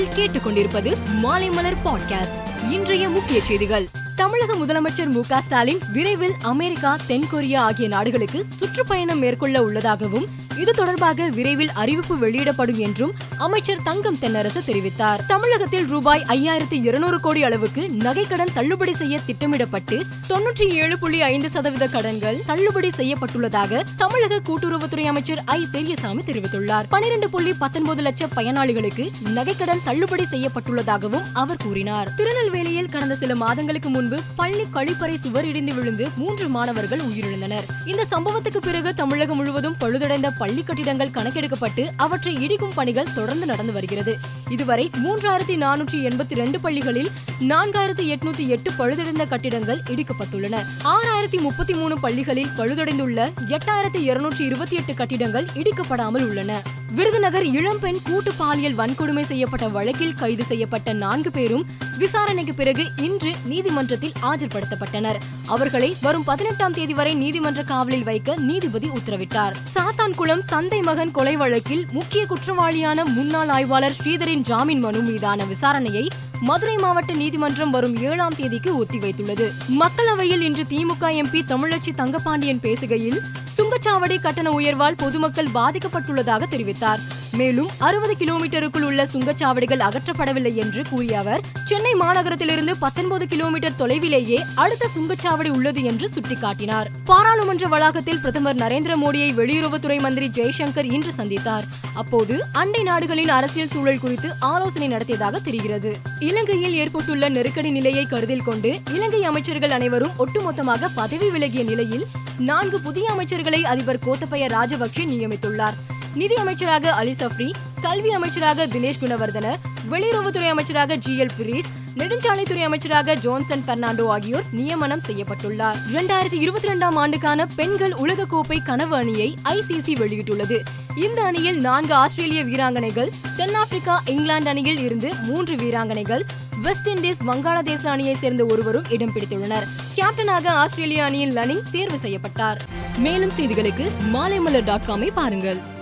நீங்கள் கேட்டுக்கொண்டிருப்பது மாலைமலர் பாட்காஸ்ட் இன்றைய முக்கிய செய்திகள். தமிழக முதலமைச்சர் மு ஸ்டாலின் விரைவில் அமெரிக்கா தென்கொரியா ஆகிய நாடுகளுக்கு சுற்றுப்பயணம் மேற்கொள்ள உள்ளதாகவும் இது தொடர்பாக விரைவில் அறிவிப்பு வெளியிடப்படும் என்றும் அமைச்சர் தங்கம் தென்னரசு தெரிவித்தார். தமிழகத்தில் ரூபாய் ஐயாயிரத்தி இருநூறு கோடி அளவுக்கு நகைக்கடன் தள்ளுபடி செய்ய திட்டமிடப்பட்டு தொன்னூற்றி ஏழு புள்ளி ஐந்து சதவீத கடன்கள் தள்ளுபடி செய்யப்பட்டுள்ளதாக தமிழக கூட்டுறவுத்துறை அமைச்சர் ஐ. பெரியசாமி தெரிவித்துள்ளார். பனிரெண்டு புள்ளி பத்தொன்பது லட்சம் பயனாளிகளுக்கு நகைக்கடன் தள்ளுபடி செய்யப்பட்டுள்ளதாகவும் அவர் கூறினார். திருநெல்வேலி கடந்த சில மாதங்களுக்கு முன்பு பள்ளி கழிப்பறை சுவர் இடிந்து விழுந்து மூன்று மாணவர்கள் உயிரிழந்தனர். இந்த சம்பவத்துக்கு பிறகு தமிழகம் முழுவதும் பழுதடைந்த பள்ளி கட்டிடங்கள் கணக்கெடுக்கப்பட்டு அவற்றை இடிக்கும் பணிகள் தொடர்ந்து நடந்து வருகிறது. இதுவரை மூன்றாயிரத்தி நானூற்றி எண்பத்தி ரெண்டு பள்ளிகளில் நான்காயிரத்தி எட்நூத்தி எட்டு பழுதடைந்த கட்டிடங்கள் இடிக்கப்பட்டுள்ளன. ஆறாயிரத்தி முப்பத்தி மூணு பள்ளிகளில் பழுதடைந்துள்ள எட்டாயிரத்தி இருநூற்றி இருபத்தி எட்டு கட்டிடங்கள் இடிக்கப்படாமல் உள்ளன. விருதுநகர் இளம்பெண் கூட்டு பாலியல் வன்கொடுமை செய்யப்பட்ட வழக்கில் கைது செய்யப்பட்ட நான்கு பேரும் விசாரணைக்கு பிறகு இன்று நீதிமன்றத்தில் ஆஜர்படுத்தப்பட்டனர். அவர்களை வரும் பதினெட்டாம் தேதி வரை நீதிமன்ற காவலில் வைக்க நீதிபதி உத்தரவிட்டார். சாத்தான்குளம் தந்தை மகன் கொலை வழக்கில் முக்கிய குற்றவாளியான முன்னாள் ஆய்வாளர் ஸ்ரீதரின் ஜாமீன் மனு மீதான விசாரணையை மதுரை மாவட்ட நீதிமன்றம் வரும் ஏழாம் தேதிக்கு ஒத்திவைத்துள்ளது. மக்களவையில் இன்று திமுக எம்பி தமிழச்சி தங்கபாண்டியன் பேசுகையில் சுங்கச்சாவடி கட்டண உயர்வால் பொதுமக்கள் பாதிக்கப்பட்டுள்ளதாக தெரிவித்தார். மேலும் அறுபது கிலோமீட்டருக்குள் உள்ள சுங்கச்சாவடிகள் அகற்றப்படவில்லை என்று கூறிய அவர் சென்னை மாநகரத்திலிருந்து பத்தொன்பது கிலோமீட்டர் தொலைவிலேயே அடுத்த சுங்கச்சாவடி உள்ளது என்று சுட்டிக்காட்டினார். பாராளுமன்ற வளாகத்தில் பிரதமர் நரேந்திர மோடியை வெளியுறவுத்துறை மந்திரி ஜெய்சங்கர் இன்று சந்தித்தார். அப்போது அண்டை நாடுகளின் அரசியல் சூழல் குறித்து ஆலோசனை நடத்தியதாக தெரிகிறது. இலங்கையில் ஏற்பட்டுள்ள நெருக்கடி நிலையை கருத்தில் கொண்டு இலங்கை அமைச்சர்கள் அனைவரும் ஒட்டுமொத்தமாக பதவி விலகிய நிலையில் நான்கு புதிய அமைச்சர்களை அதிபர் கோத்தபய ராஜபக்சே நியமித்துள்ளார். நிதி அமைச்சராக அலி சஃப்ரி கல்வி அமைச்சராக தினேஷ் குணவர்தன வெளியுறவுத்துறை அமைச்சராக ஜி எல் பிரீஸ் நெடுஞ்சாலைத்துறை அமைச்சராக ஜோன்சன் பெர்னாண்டோ ஆகியோர் நியமனம் செய்யப்பட்டுள்ளார். இரண்டாயிரத்தி இருபத்தி ரெண்டாம் ஆண்டுக்கான பெண்கள் உலகக்கோப்பை கனவு அணியை ஐசிசி வெளியிட்டுள்ளது. இந்த அணியில் நான்கு ஆஸ்திரேலிய வீராங்கனைகள் தென்னாப்பிரிக்கா இங்கிலாந்து அணியில் இருந்து மூன்று வீராங்கனைகள் வெஸ்ட் இண்டீஸ் வங்காளதேச அணியை சேர்ந்த ஒருவரும் இடம் பிடித்துள்ளனர். கேப்டனாக ஆஸ்திரேலிய அணியின் லனிங் தேர்வு செய்யப்பட்டார். மேலும் செய்திகளுக்கு மாலைமலர் டாட் காமை பாருங்கள்.